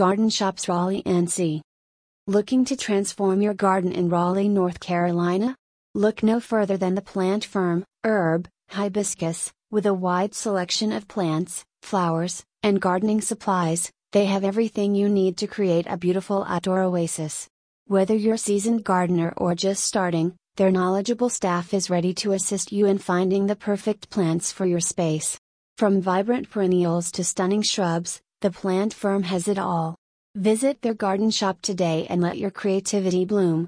Garden Shops Raleigh NC. Looking to transform your garden in Raleigh, North Carolina? Look no further than the plant firm, Herb, Hibiscus, with a wide selection of plants, flowers, and gardening supplies, they have everything you need to create a beautiful outdoor oasis. Whether you're a seasoned gardener or just starting, their knowledgeable staff is ready to assist you in finding the perfect plants for your space. From vibrant perennials to stunning shrubs, the plant firm has it all. Visit their garden shop today and let your creativity bloom.